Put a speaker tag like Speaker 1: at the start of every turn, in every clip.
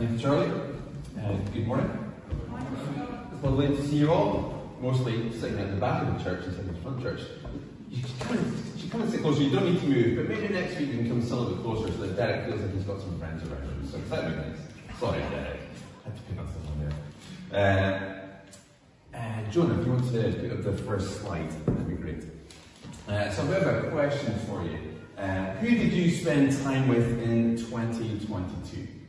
Speaker 1: Thank you, Charlie. Uh, good morning. It's lovely to see you all, mostly sitting at the back of the church instead of the front church. You and, you should and sit closer. You don't need to move, but maybe next week you can come a little bit closer so that Derek feels like he's got some friends around him. So that would be nice. Sorry, Derek. I had to pick on someone there. Uh, uh, Jonah, if you want to put up the first slide, that'd be great. Uh, so I've got a question for you. Uh, who did you spend time with in 2022?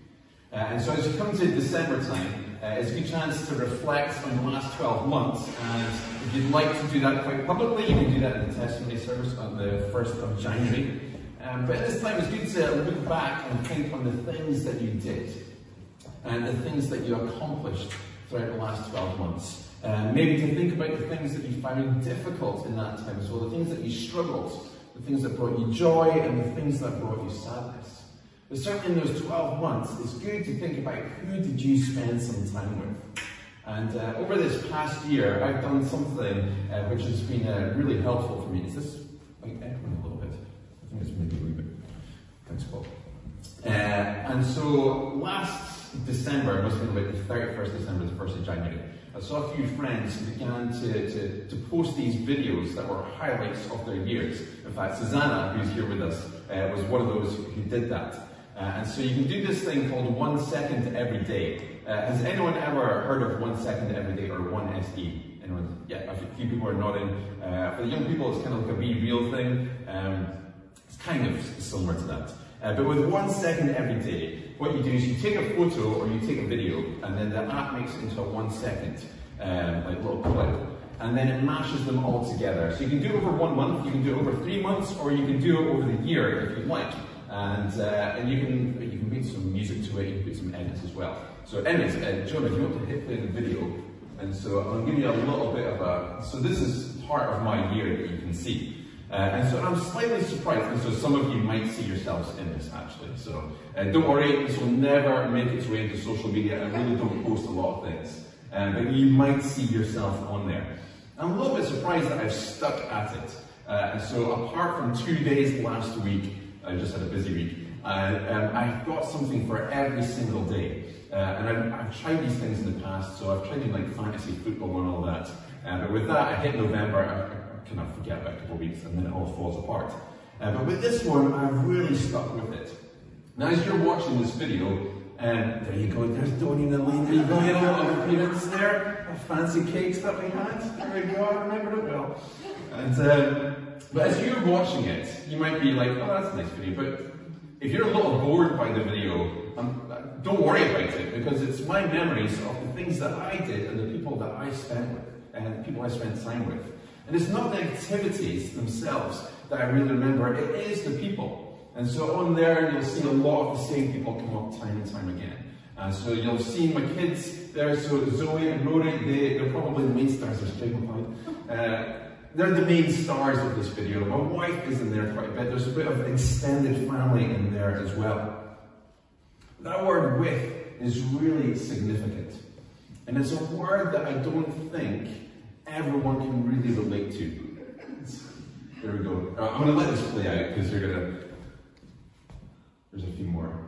Speaker 1: Uh, and so as you come to December time, uh, it's a good chance to reflect on the last 12 months. And if you'd like to do that quite publicly, you can do that in the testimony service on the 1st of January. Um, but at this time, it's good to look back and think on the things that you did and the things that you accomplished throughout the last 12 months. Um, maybe to think about the things that you found difficult in that time as well, the things that you struggled, the things that brought you joy, and the things that brought you sadness. But certainly in those 12 months, it's good to think about who did you spend some time with. And uh, over this past year, I've done something uh, which has been uh, really helpful for me. Is this like echoing a little bit? I think it's maybe a wee bit. Thanks, Paul. Uh, and so last December, it must have been about the 31st December, the 1st of January, I saw a few friends who began to, to, to post these videos that were highlights of their years. In fact, Susanna, who's here with us, uh, was one of those who did that. Uh, and so you can do this thing called one second every day. Uh, has anyone ever heard of one second every day or one SE? Anyone? Yeah, a few people are nodding. Uh, for the young people, it's kind of like a BeReal thing. Um, it's kind of similar to that. Uh, but with one second every day, what you do is you take a photo or you take a video, and then the app makes it into a one second um, like little clip, and then it mashes them all together. So you can do it over one month, you can do it over three months, or you can do it over the year if you like and uh, and you can you can put some music to it, you can put some edits as well. So anyways, uh, John, if you want to hit play the video, and so I'll give you a little bit of a, so this is part of my year that you can see. Uh, and so I'm slightly surprised, and so some of you might see yourselves in this actually. So uh, don't worry, this will never make its way into social media. I really don't post a lot of things, um, but you might see yourself on there. I'm a little bit surprised that I've stuck at it. Uh, and so apart from two days last week, I just had a busy week. Uh, um, I've got something for every single day. Uh, and I've, I've, tried these things in the past, so I've tried in like fantasy football and all that. Uh, but with that, I hit November, I, I kind of forget about a couple of weeks, and then it all falls apart. Uh, but with this one, I've really stuck with it. Now, as you're watching this video, um, there you go, there's Donnie and Elaine, there you go, you know, all the there, the fancy cakes that we had. There we go, I remember it well. And um, but as you're watching it, you might be like, oh, that's a nice video. But if you're a little bored by the video, um, don't worry about it because it's my memories of the things that I did and the people that I spent with and the people I spent time with. And it's not the activities themselves that I really remember, it is the people. And so on there, you'll see a lot of the same people come up time and time again. And so you'll see my kids there, so Zoe and Rory, they, they're probably the main stars of Straight uh, they're the main stars of this video. My wife is in there quite a bit. There's a bit of extended family in there as well. That word with is really significant. And it's a word that I don't think everyone can really relate to. There we go. Uh, I'm going to let this play out because you're going to. There's a few more.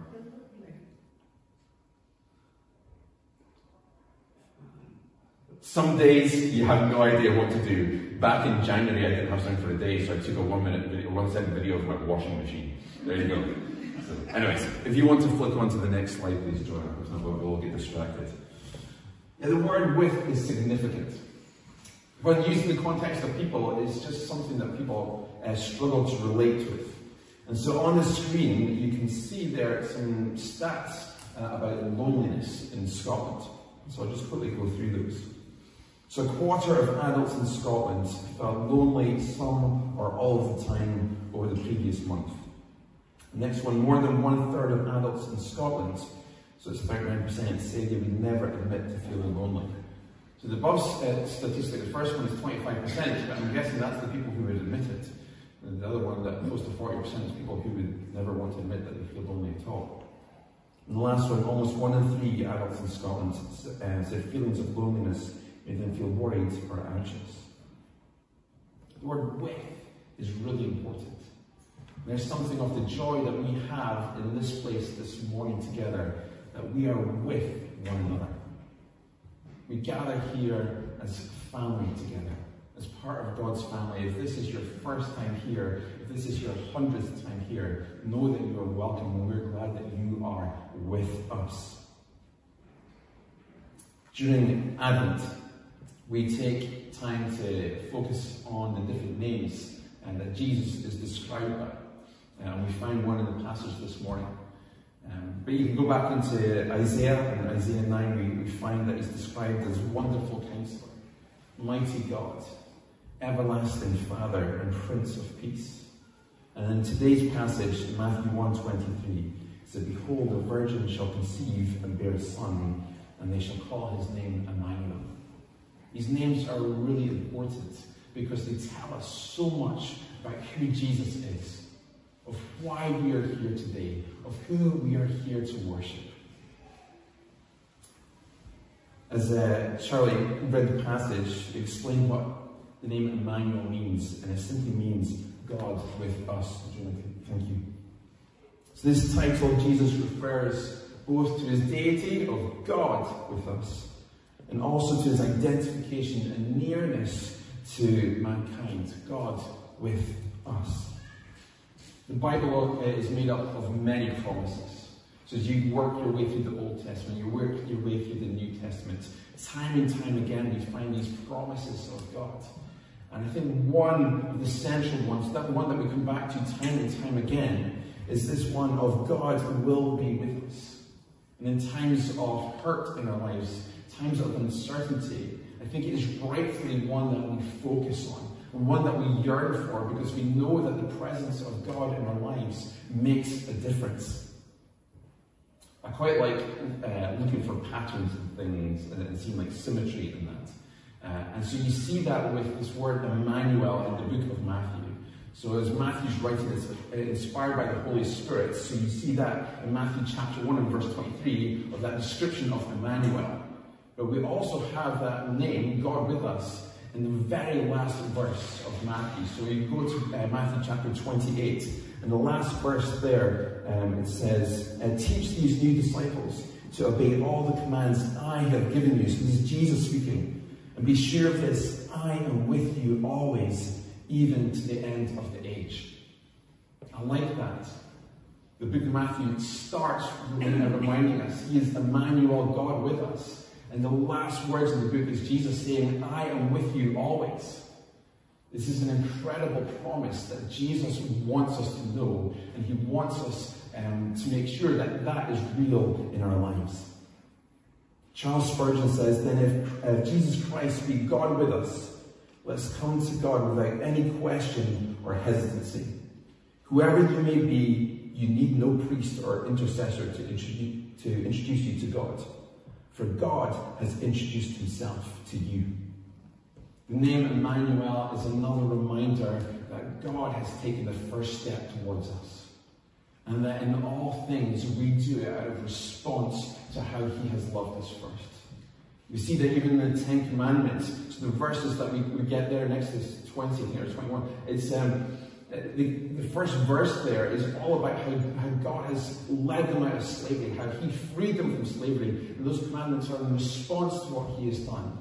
Speaker 1: Some days you have no idea what to do. Back in January, I didn't have time for a day, so I took a one minute video, one second video of my washing machine. There you go. So, anyways, if you want to flick on to the next slide, please join us. We'll all get distracted. Now, the word with is significant. When used in the context of people, it's just something that people uh, struggle to relate with. And so on the screen, you can see there some stats uh, about loneliness in Scotland. So I'll just quickly go through those. So a quarter of adults in Scotland felt lonely some or all of the time over the previous month. The next one, more than one third of adults in Scotland, so it's about 39%, say they would never admit to feeling lonely. So the above uh, statistic, the first one is 25%, but I'm guessing that's the people who would admit it. And the other one, that close to 40%, is people who would never want to admit that they feel lonely at all. And the last one, almost one in three adults in Scotland uh, said feelings of loneliness made them feel worried or anxious. The word with is really important. There's something of the joy that we have in this place this morning together that we are with one another. We gather here as family together, as part of God's family. If this is your first time here, if this is your hundredth time here, know that you are welcome and we're glad that you are with us. During Advent, we take time to focus on the different names and that Jesus is described by. And we find one in the passage this morning. Um, but you can go back into Isaiah, and Isaiah 9 we, we find that he's described as wonderful counselor, mighty God, everlasting Father, and Prince of Peace. And in today's passage, in Matthew 1.23, it says, Behold, a virgin shall conceive and bear a son, and they shall call his name Emmanuel. These names are really important because they tell us so much about who Jesus is of why we are here today, of who we are here to worship. As uh, Charlie read the passage, explained what the name Emmanuel means, and it simply means God with us. Thank you. So this title, Jesus refers both to his deity of God with us, and also to his identification and nearness to mankind, God with us. The Bible is made up of many promises. So as you work your way through the Old Testament, you work your way through the New Testament, time and time again we find these promises of God. And I think one of the central ones, that one that we come back to time and time again, is this one of God will be with us. And in times of hurt in our lives, times of uncertainty, I think it is rightfully one that we focus on and one that we yearn for because we know that the presence of God in our lives makes a difference. I quite like uh, looking for patterns and things and, seeing like symmetry in that. Uh, and so you see that with this word Emmanuel in the book of Matthew. So as Matthew's writing, it's inspired by the Holy Spirit. So you see that in Matthew chapter 1 and verse 23 of that description of Emmanuel. But we also have that name, God with us, in the very last verse of Matthew. So we go to uh, Matthew chapter 28, and the last verse there, um, it says, Teach these new disciples to obey all the commands I have given you. So this is Jesus speaking. And be sure of this, I am with you always, even to the end of the age. I like that. The book of Matthew starts reminding us he is Emmanuel, God with us. And the last words in the book is Jesus saying, I am with you always. This is an incredible promise that Jesus wants us to know, and he wants us um, to make sure that that is real in our lives. Charles Spurgeon says, then if uh, Jesus Christ be God with us, let's come to God without any question or hesitancy. Whoever you may be, you need no priest or intercessor to introduce, to introduce you to God for God has introduced himself to you. The name Emmanuel is another reminder that God has taken the first step towards us. And that in all things we do it out of response to how he has loved us first. We see that even in the Ten Commandments, so the verses that we, we get there, next is 20 here, 21, it's um, the, the first verse there is all about how, how God has led them out of slavery, how He freed them from slavery. And those commandments are in response to what He has done.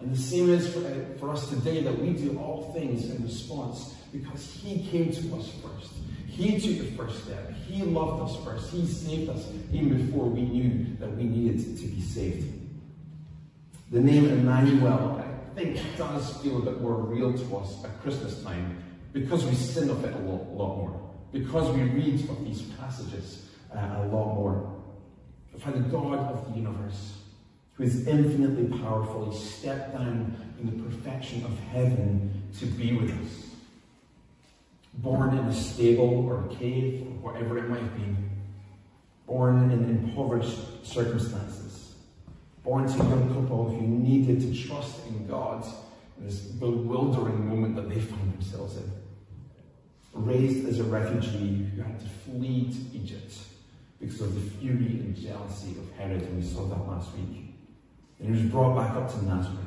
Speaker 1: And the same is for, uh, for us today that we do all things in response because He came to us first. He took the first step. He loved us first. He saved us even before we knew that we needed to be saved. The name Emmanuel, I think, does feel a bit more real to us at Christmas time because we sing of it a lot, lot more, because we read of these passages uh, a lot more. For the God of the universe, who is infinitely powerful, he stepped down in the perfection of heaven to be with us. Born in a stable or a cave, or whatever it might be, born in impoverished circumstances, born to a young couple who needed to trust in God in this bewildering moment that they found themselves in raised as a refugee who had to flee to Egypt because of the fury and jealousy of Herod, and we saw that last week. And he was brought back up to Nazareth.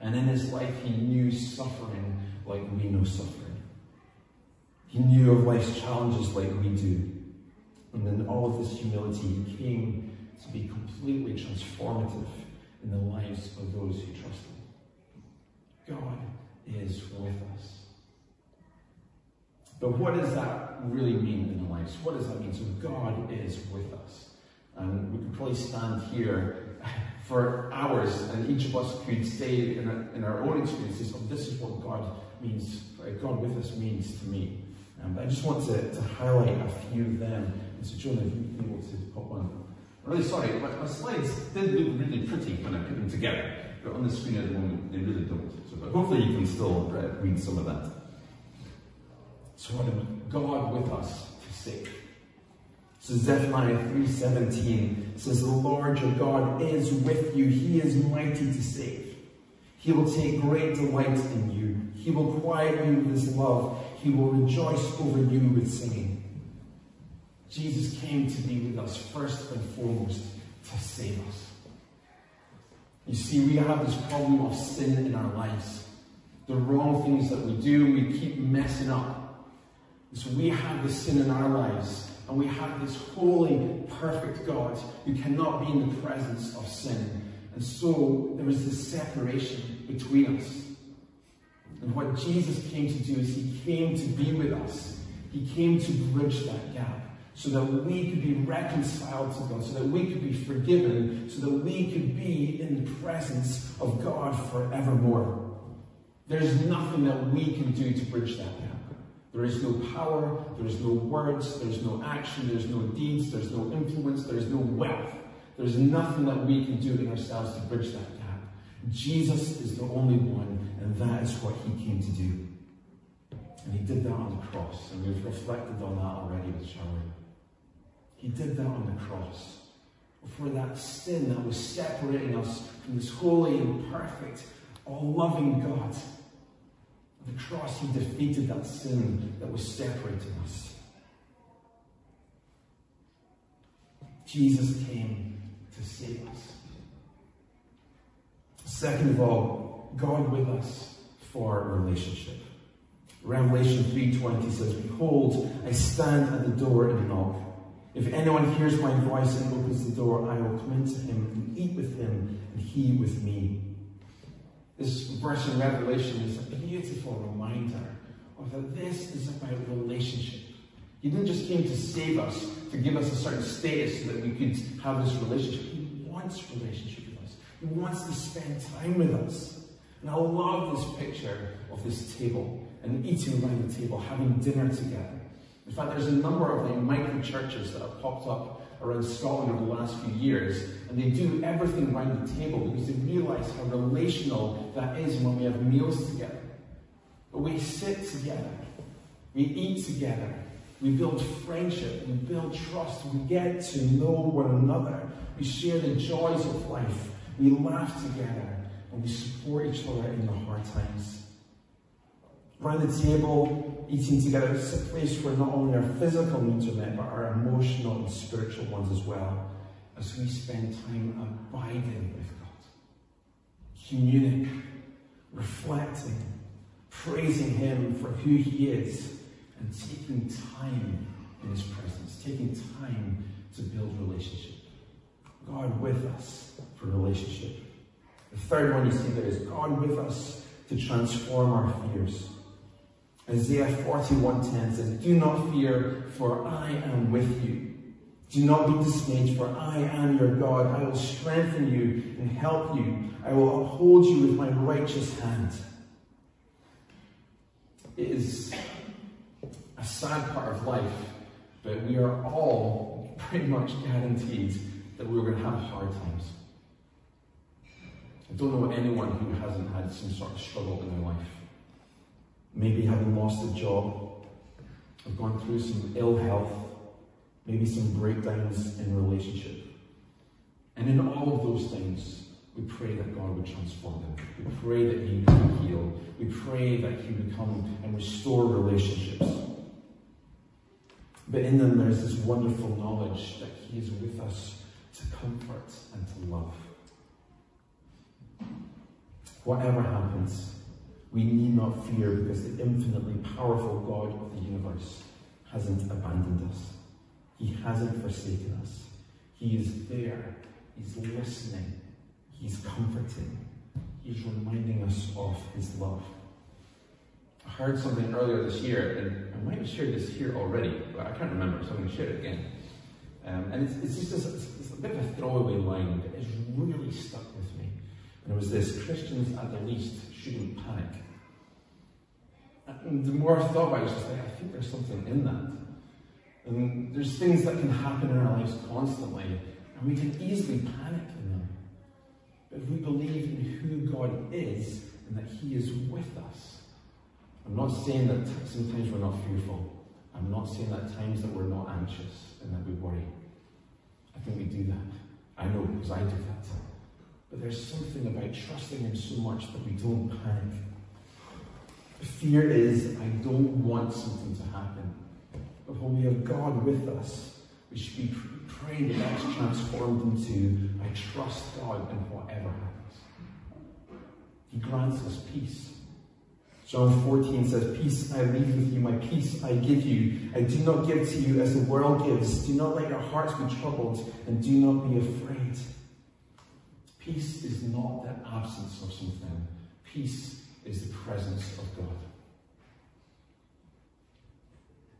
Speaker 1: And in his life, he knew suffering like we know suffering. He knew of life's challenges like we do. And in all of this humility, he came
Speaker 2: to be completely transformative in the lives of those who trust Him. God is with us. But what does that really mean in our lives? What does that mean? So God is with us. And we could probably stand here for hours and each of us could say in our, in our own experiences, oh, this is what God means, God with us means to me. Um, I just want to, to highlight a few of them. And so, Jonah, if you'd be able to pop on. I'm really sorry, my, my, slides did look really pretty when I put them together, but on the screen at the moment they really don't. So, but hopefully you can still read some of that. So, God with us to save. So Zephaniah 3.17 says, The Lord your God is with you. He is mighty to save. He will take great delight in you. He will quiet you with his love. He will rejoice over you with singing. Jesus came to be with us first and foremost to save us. You see, we have this problem of sin in our lives. The wrong things that we do, we keep messing up. So we have this sin in our lives and we have this holy, perfect God who cannot be in the presence of sin. And so there is this separation between us. And what Jesus came to do is he came to be with us. He came to bridge that gap so that we could be reconciled to God, so that we could be forgiven, so that we could be in the presence of God forevermore. There's nothing that we can do to bridge that gap. There is no power, there is no words, there's no action, there's no deeds, there's no influence, there's no wealth. There's nothing that we can do in ourselves to bridge that gap. Jesus is the only one, and that is what he came to do. And he did that on the cross, and we've reflected on that already with Charlie. He did that on the cross. For that sin that was separating us from this holy and perfect, all loving God the cross, he defeated that sin that was separating us. Jesus came to save us. Second of all, God with us for relationship. Revelation 3.20 says, Behold, I stand at the door and knock. If anyone hears my voice and opens the door, I will come into him and eat with him, and he with me. This verse in Revelation is a beautiful reminder of that this is about relationship. He didn't just came to save us, to give us a certain status so that we could have this relationship. He wants relationship with us. He wants to spend time with us. And I love this picture of this table and eating around the table, having dinner together. In fact, there's a number of like micro churches that have popped up around Scotland over the last few years, and they do everything around the table because they realize how relational that is when we have meals together. But we sit together, we eat together, we build friendship, we build trust, we get to know one another, we share the joys of life, we laugh together, and we support each other in the hard times. Around the table, eating together, it's a place where not only our physical needs are met, but our emotional and spiritual ones as well, as we spend time abiding with God, communing, reflecting, praising Him for who He is, and taking time in His presence, taking time to build relationship. God with us for relationship. The third one you see there is God with us to transform our fears. Isaiah 41:10 says, Do not fear, for I am with you. Do not be dismayed, for I am your God. I will strengthen you and help you. I will uphold you with my righteous hand. It is a sad part of life, but we are all pretty much guaranteed that we're going to have hard times. I don't know anyone who hasn't had some sort of struggle in their life maybe having lost a job, or gone through some ill health, maybe some breakdowns in relationship. And in all of those things, we pray that God would transform them. We pray that He would heal. We pray that He would come and restore relationships. But in them, there's this wonderful knowledge that He is with us to comfort and to love. Whatever happens, we need not fear because the infinitely powerful God of the universe hasn't abandoned us. He hasn't forsaken us. He is there. He's listening. He's comforting. He's reminding us of His love. I heard something earlier this year, and I might have shared this here already, but I can't remember, so I'm going to share it again. Um, and it's, it's just a, it's a bit of a throwaway line, but has really stuck with me. And it was this Christians at the least shouldn't panic. And the more I thought about it, I was just like, I think there's something in that. And there's things that can happen in our lives constantly, and we can easily panic in them. But if we believe in who God is and that He is with us, I'm not saying that sometimes we're not fearful. I'm not saying that times that we're not anxious and that we worry. I think we do that. I know because I do that. But there's something about trusting Him so much that we don't panic. Fear is, I don't want something to happen. But when we have God with us, we should be praying that that's transformed into, I trust God in whatever happens. He grants us peace. John 14 says, Peace I leave with you, my peace I give you. I do not give to you as the world gives. Do not let your hearts be troubled, and do not be afraid. Peace is not the absence of something. Peace is the presence of God.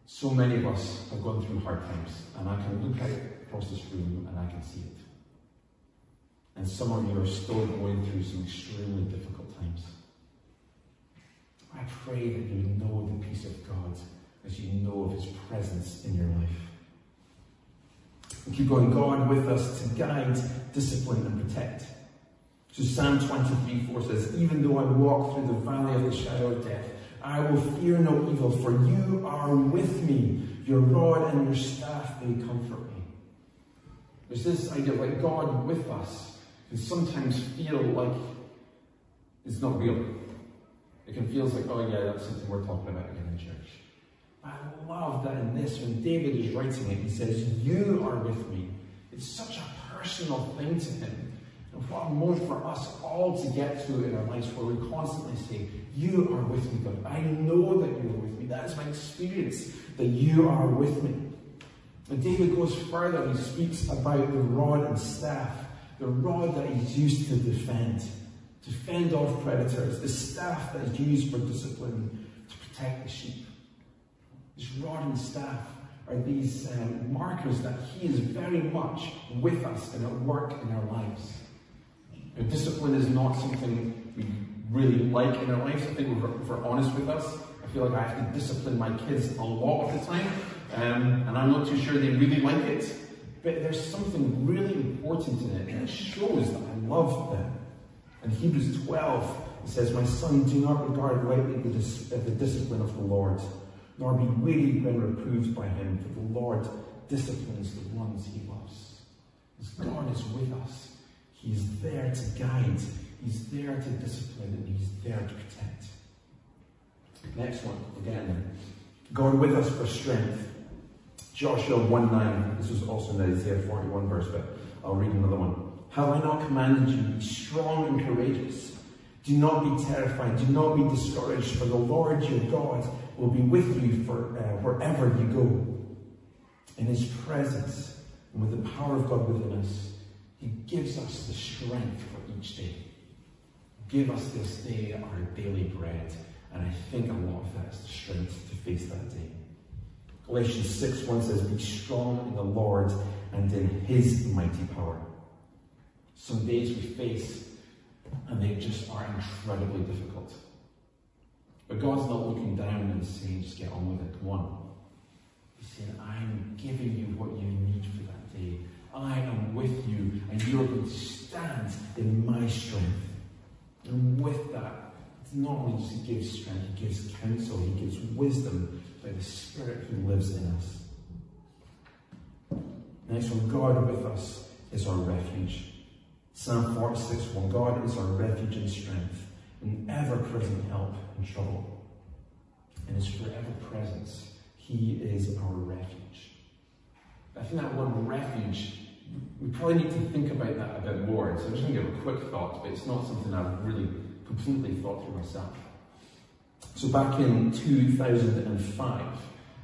Speaker 2: So many of us have gone through hard times, and I can look out across this room and I can see it. And some of you are still going through some extremely difficult times. I pray that you know the peace of God as you know of his presence in your life. Keep going, God with us to guide, discipline, and protect. So Psalm 23 4 says, Even though I walk through the valley of the shadow of death, I will fear no evil, for you are with me. Your rod and your staff, they comfort me. There's this idea of like God with us can sometimes feel like it's not real. It can feel like, oh yeah, that's something we're talking about again in church. I love that in this, when David is writing it, he says, You are with me. It's such a personal thing to him. And what more for us all to get to in our lives where we constantly say, You are with me, God. I know that you are with me. That is my experience, that you are with me. And David goes further. He speaks about the rod and staff, the rod that he's used to defend, to fend off predators, the staff that is used for discipline, to protect the sheep. This rod and staff are these um, markers that he is very much with us and at work in our lives. Discipline is not something we really like in our lives. I think if we're honest with us, I feel like I have to discipline my kids a lot of the time, um, and I'm not too sure they really like it. But there's something really important in it, and it shows that I love them. In Hebrews 12, it says, My son, do not regard lightly the, dis- the discipline of the Lord, nor be weary when reproved by him, for the Lord disciplines the ones he loves. As God is with us, He's there to guide, He's there to discipline, and He's there to protect. Next one, again. God with us for strength. Joshua 1 9. This was also in Isaiah 41 verse, but I'll read another one. Have I not commanded you, be strong and courageous? Do not be terrified, do not be discouraged, for the Lord your God will be with you for uh, wherever you go. In his presence and with the power of God within us, he gives us the strength for each day. Give us this day our daily bread. And I think a lot of that is the strength to face that day. Galatians 6 1 says, Be strong in the Lord and in his mighty power. Some days we face, and they just are incredibly difficult. But God's not looking down and saying, just get on with it, come on. He's saying, I'm giving you what you need for that day. I am with you, and you're going to stand in my strength. And with that, it's not only does he give strength, he gives counsel, he gives wisdom by the Spirit who lives in us. Next one, God with us is our refuge. Psalm 46 1 God is our refuge and strength, an ever present help in trouble. In his forever presence, he is our refuge. I think that word refuge, we probably need to think about that a bit more. And So I'm just going to give a quick thought, but it's not something I've really completely thought through myself. So back in 2005,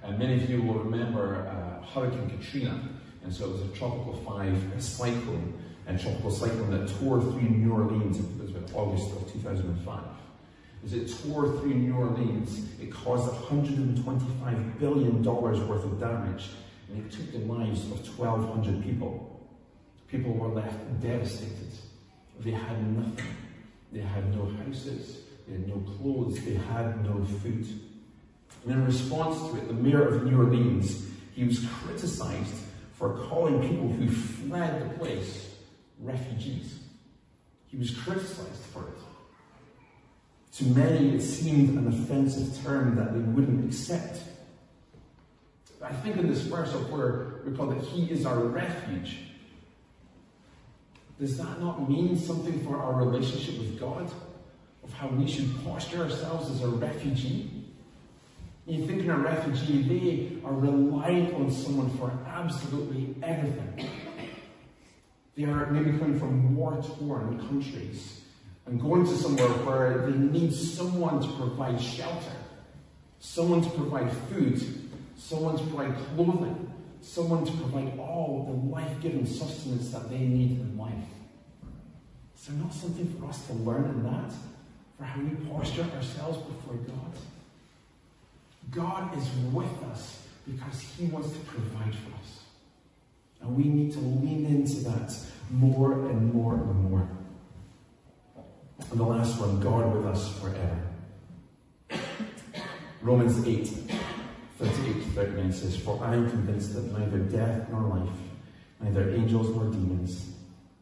Speaker 2: and many of you will remember uh, Hurricane Katrina And so it was a tropical five cyclone, a tropical cyclone that tore through New Orleans, I think it was about August of 2005. As it tore through New Orleans, it caused $125 billion worth of damage, and it took the lives of 1,200 people. People were left devastated. They had nothing. They had no houses, they had no clothes, they had no food. And in response to it, the mayor of New Orleans, he was criticized for calling people who fled the place refugees. He was criticized for it. To many, it seemed an offensive term that they wouldn't accept. I think in this verse of where we call that He is our refuge, does that not mean something for our relationship with God? Of how we should posture ourselves as a refugee? You think in a refugee, they are reliant on someone for absolutely everything. They are maybe coming from war-torn countries and going to somewhere where they need someone to provide shelter, someone to provide food, someone to provide clothing, someone to provide all the life-giving sustenance that they need in life. Is there not something for us to learn in that? For how we posture ourselves before God? God is with us because He wants to provide for us. And we need to lean into that more and more and more. And the last one, God with us forever. Romans 8, 38 39 says, For I am convinced that neither death nor life, neither angels nor demons,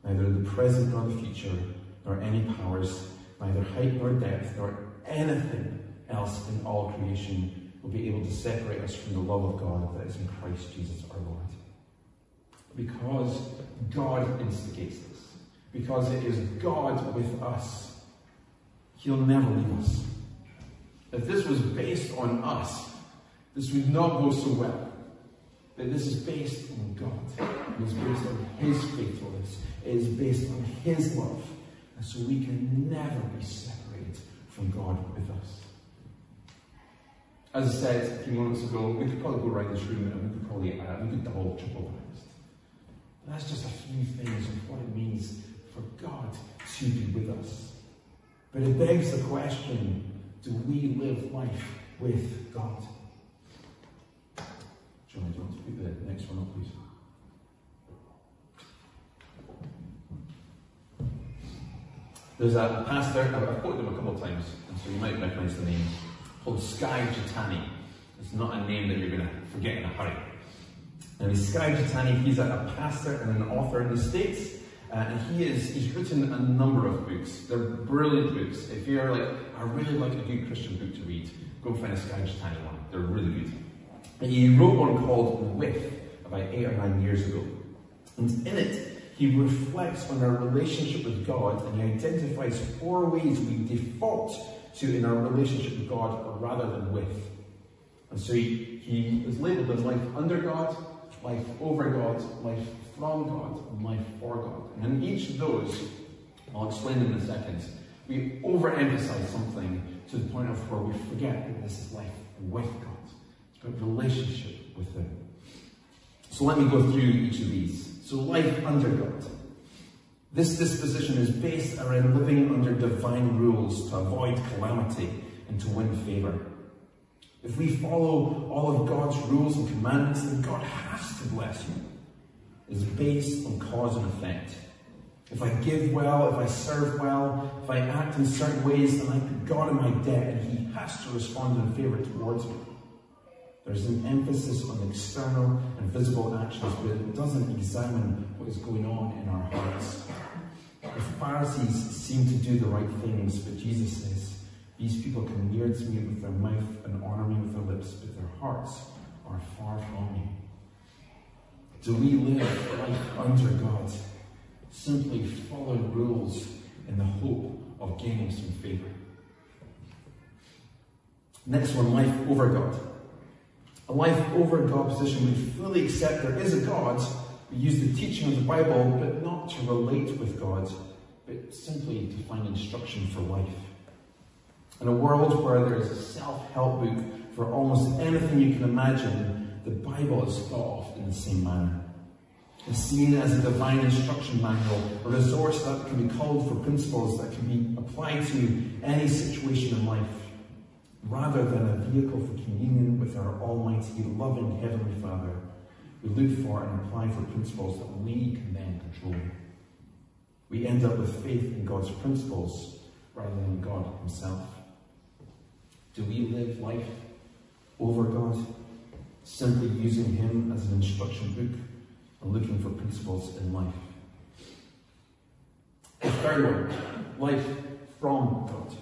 Speaker 2: neither the present nor the future, nor any powers, neither height nor depth, nor anything else in all creation will be able to separate us from the love of God that is in Christ Jesus our Lord. Because God instigates this, because it is God with us, He'll never leave us. If this was based on us, this would not go so well. But this is based on God. It is based on His faithfulness. It is based on His love. And so we can never be separated from God with us. As I said a few moments ago, we could probably go around this room and we could probably uh, we could double, triple that. That's just a few things of what it means for God to be with us. But it begs the question do we live life with God? Put the next one up, please? There's a pastor, I've quoted him a couple of times, and so you might recognize the name, called Skye Jethani. It's not a name that you're going to forget in a hurry. And Skye Jethani, he's a, a pastor and an author in the States, uh, and he is he's written a number of books. They're brilliant books. If you're like, I really like a good Christian book to read, go find a Skye Jethani one. They're really good. And he wrote one called With about eight or nine years ago. And in it, he reflects on our relationship with God and he identifies four ways we default to in our relationship with God rather than with. And so he, he is labeled as life under God, life over God, life from God, and life for God. And in each of those, I'll explain in a second, we overemphasize something to the point of where we forget that this is life with God. About relationship with Him. So let me go through each of these. So life under God. This disposition is based around living under divine rules to avoid calamity and to win favour. If we follow all of God's rules and commandments, then God has to bless you. It's based on cause and effect. If I give well, if I serve well, if I act in certain ways, then I put God in my debt and He has to respond in favour towards me. There's an emphasis on external and visible actions, but it doesn't examine what is going on in our hearts. The Pharisees seem to do the right things, but Jesus says, These people come near to me with their mouth and honour me with their lips, but their hearts are far from me. Do we live life under God? Simply following rules in the hope of gaining some favour. Next one, life over God. A life over God position, we fully accept there is a God. We use the teaching of the Bible, but not to relate with God, but simply to find instruction for life. In a world where there is a self-help book for almost anything you can imagine, the Bible is thought of in the same manner. is seen as a divine instruction manual, a resource that can be called for principles that can be applied to any situation in life, rather than a vehicle for communion with our almighty, loving Heavenly Father. We look for and apply for principles that we can then control. We end up with faith in God's principles rather than God Himself. Do we live life over God, simply using Him as an instruction book and looking for principles in life? The third one, life from God.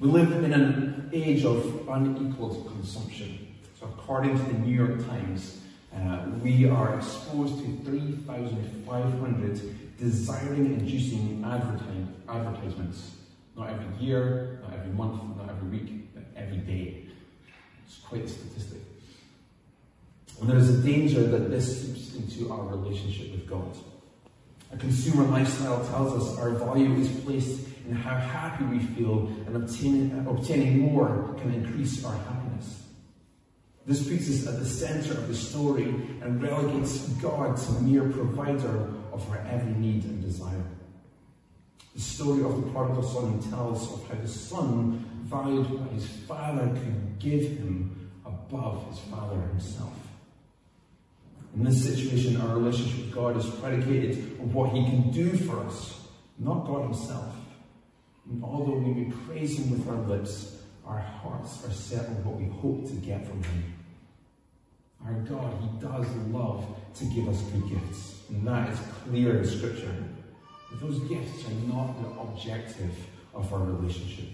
Speaker 2: We live in an age of unequaled consumption. So, according to the New York Times, uh, we are exposed to 3,500 desiring inducing advertisements. Not every year, not every month, not every week, but every day. It's quite a statistic. And there is a danger that this seeps into our relationship with God. A consumer lifestyle tells us our value is placed in how happy we feel, and obtaining, obtaining more can increase our happiness. This us at the center of the story and relegates God to mere provider of our every need and desire. The story of the prodigal son tells of how the son, valued by his father, could give him above his father himself. In this situation, our relationship with God is predicated on what he can do for us, not God himself. And although we may praise him with our lips, our hearts are set on what we hope to get from him. Our God, He does love to give us good gifts. And that is clear in Scripture. But those gifts are not the objective of our relationship.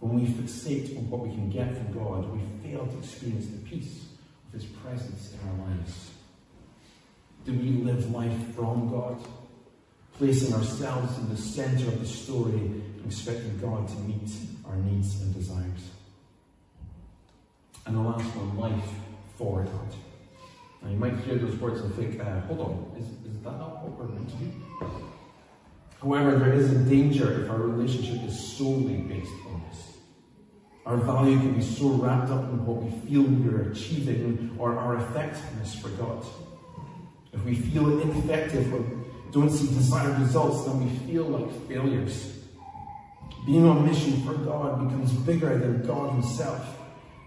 Speaker 2: When we fixate on what we can get from God, we fail to experience the peace of His presence in our lives. Do we live life from God? Placing ourselves in the center of the story, and expecting God to meet our needs and desires. And the last one, life for God. Now you might hear those words and think, uh, hold on, is, is that not what we're meant to do? However, there is a danger if our relationship is solely based on this. Our value can be so wrapped up in what we feel we are achieving or our effectiveness for God. If we feel ineffective don't see desired results, then we feel like failures. Being on mission for God becomes bigger than God Himself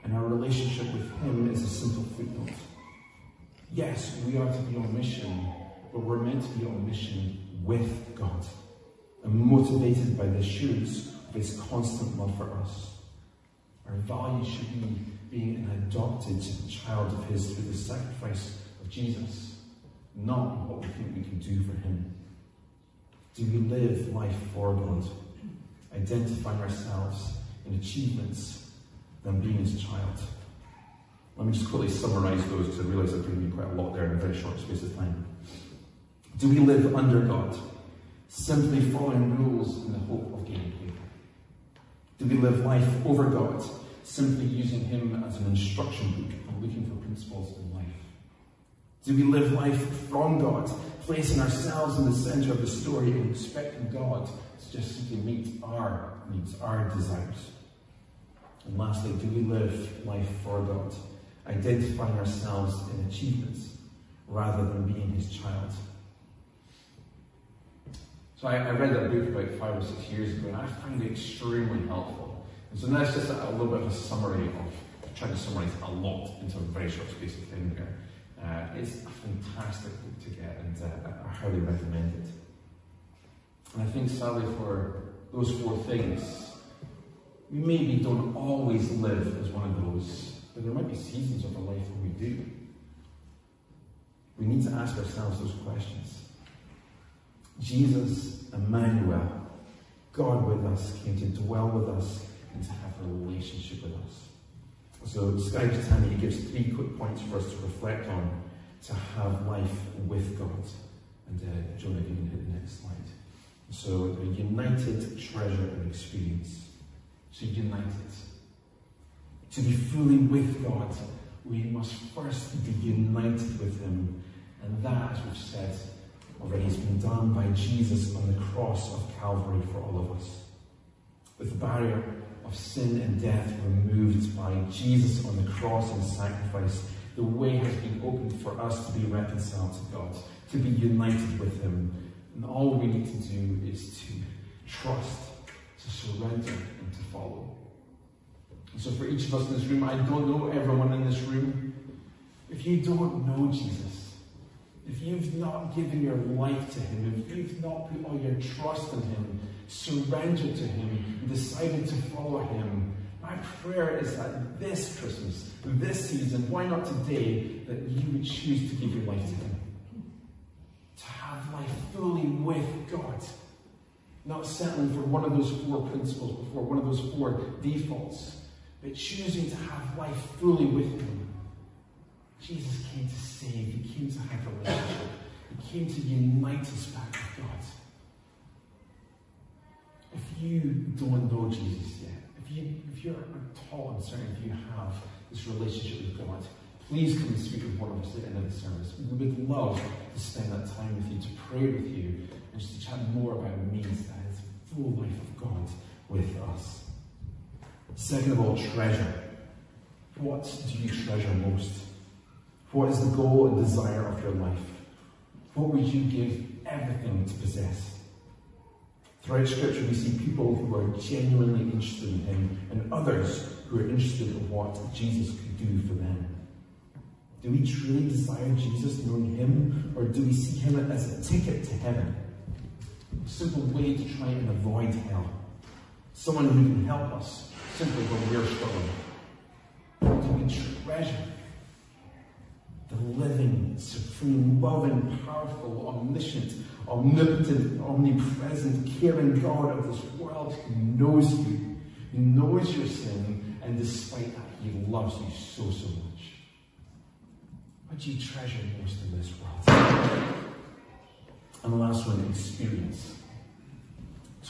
Speaker 2: and our relationship with Him is a simple footnote. Yes, we are to be on mission, but we're meant to be on mission with God and motivated by the assurance of His constant love for us. Our value should be being an adopted child of His through the sacrifice of Jesus, not what we think we can do for Him. Do we live life for God, identifying ourselves in achievements than being his child. Let me just quickly summarize those I realize I've given you quite a lot there in a very short space of time. Do we live under God, simply following rules in the hope of gaining favor? Do we live life over God, simply using Him as an instruction book and looking for principles in life? Do we live life from God, placing ourselves in the center of the story and expecting God to just simply meet our needs, our desires? And lastly, do we live life for God, identifying ourselves in achievements rather than being His child? So I, I read that book about five or six years ago, and I found it extremely helpful. And so that's just a, a little bit of a summary of trying to summarize a lot into a very short space of time there. Uh, it's a fantastic book to get, and uh, I highly recommend it. And I think, sadly, for those four things, we maybe don't always live as one of those, but there might be seasons of our life where we do. We need to ask ourselves those questions. Jesus, Emmanuel, God with us, came to dwell with us and to have a relationship with us. So Skye Jethani gives three quick points for us to reflect on to have life with God. And uh, Jonah, you can hit the next slide. So a united treasure of experience to unite it. To be fully with God, we must first be united with Him. And that, as we've said already, has been done by Jesus on the cross of Calvary for all of us. With the barrier of sin and death removed by Jesus on the cross and sacrifice, the way has been opened for us to be reconciled to God, to be united with Him. And all we need to do is to trust, to surrender, and to follow. And so, for each of us in this room, I don't know everyone in this room. If you don't know Jesus, if you've not given your life to Him, if you've not put all your trust in Him, surrendered to Him, decided to follow Him, my prayer is that this Christmas, this season, why not today, that you would choose to give your life to Him. To have life fully with God. Not settling for one of those four principles before, one of those four defaults, but choosing to have life fully with Him. Jesus came to save, He came to have a relationship, He came to unite us back with God. You don't know Jesus yet, if, you, if you're at all uncertain if you have this relationship with God, please come and speak with one of us at the end of the service. We would love to spend that time with you, to pray with you, and just to chat more about what means that is full life of God with us. Second of all, treasure. What do you treasure most? What is the goal and desire of your life? What would you give everything to possess? Throughout Scripture, we see people who are genuinely interested in Him and others who are interested in what Jesus could do for them. Do we truly desire Jesus, knowing Him, or do we see Him as a ticket to heaven? A simple way to try and avoid hell. Someone who can help us simply when we're struggling. Do we treasure the living, supreme, loving, powerful, omniscient, omnipotent, omnipresent, caring God of this world who knows you, who knows your sin, and despite that, he loves you so, so much. What do you treasure most in this world? And the last one, experience.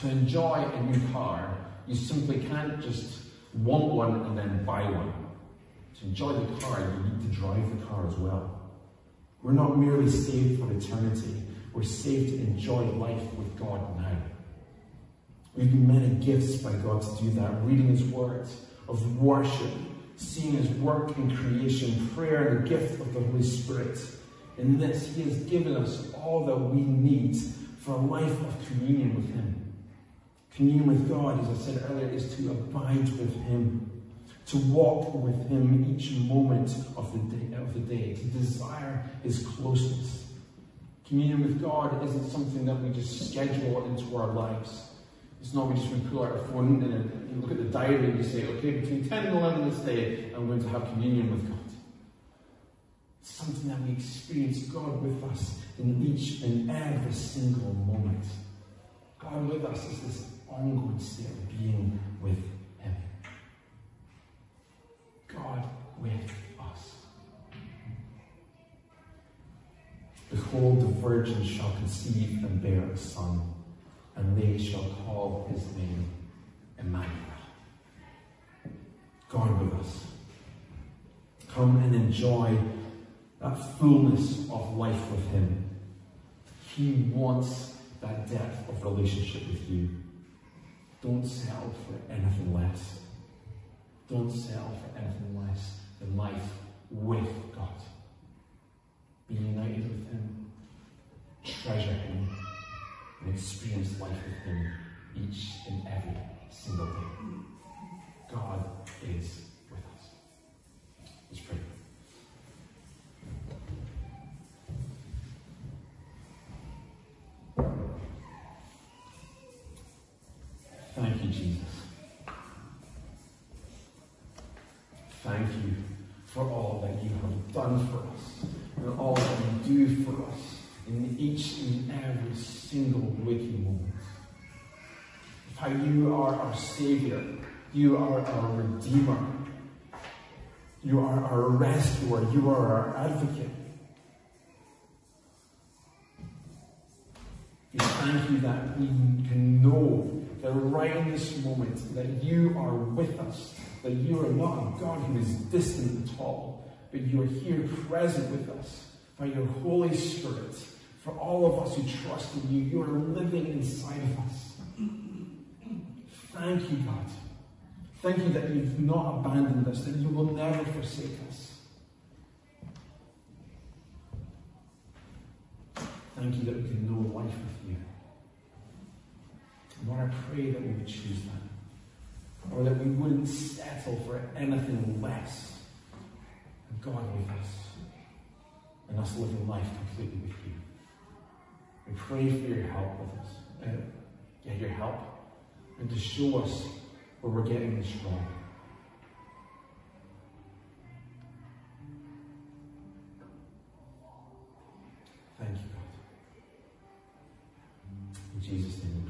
Speaker 2: To enjoy a new car, you simply can't just want one and then buy one. To enjoy the car, you need to drive the car as well. We're not merely saved for eternity, we're saved to enjoy life with God now. We've been many gifts by God to do that, reading His words, of worship, seeing His work in creation, prayer, and the gift of the Holy Spirit. In this, He has given us all that we need for a life of communion with Him. Communion with God, as I said earlier, is to abide with Him to walk with him each moment of the day, of the day, to desire his closeness. Communion with God isn't something that we just schedule into our lives. It's not we just we pull out our phone and you look at the diary and you say, okay, between 10 and 11 this day, I'm going to have communion with God. It's something that we experience God with us in each and every single moment. God with us is this ongoing state of being with Him. God with Behold, the virgin shall conceive and bear a son, and they shall call his name Emmanuel. God with us. Come and enjoy that fullness of life with him. He wants that depth of relationship with you. Don't settle for anything less. Don't settle for anything less than life with God. Be united with Him, treasure Him, and experience life with Him each and every single day. God is with us. Let's pray. Each and every single waking moment. How you are our Savior, you are our Redeemer, you are our rescuer, you are our advocate. We thank you that we can know that right in this moment that you are with us that you are not a God who is distant at all, but you are here present with us by your Holy Spirit. For all of us who trust in you, you are living inside of us. Thank you, God. Thank you that you've not abandoned us, that you will never forsake us. Thank you that we can know life with you. And Lord, I pray that we would choose that. Or that we wouldn't settle for anything less than God with us and us living life completely with you. We pray for your help with us. And, get your help and to show us where we're getting this wrong. Thank you, God. In Jesus' name.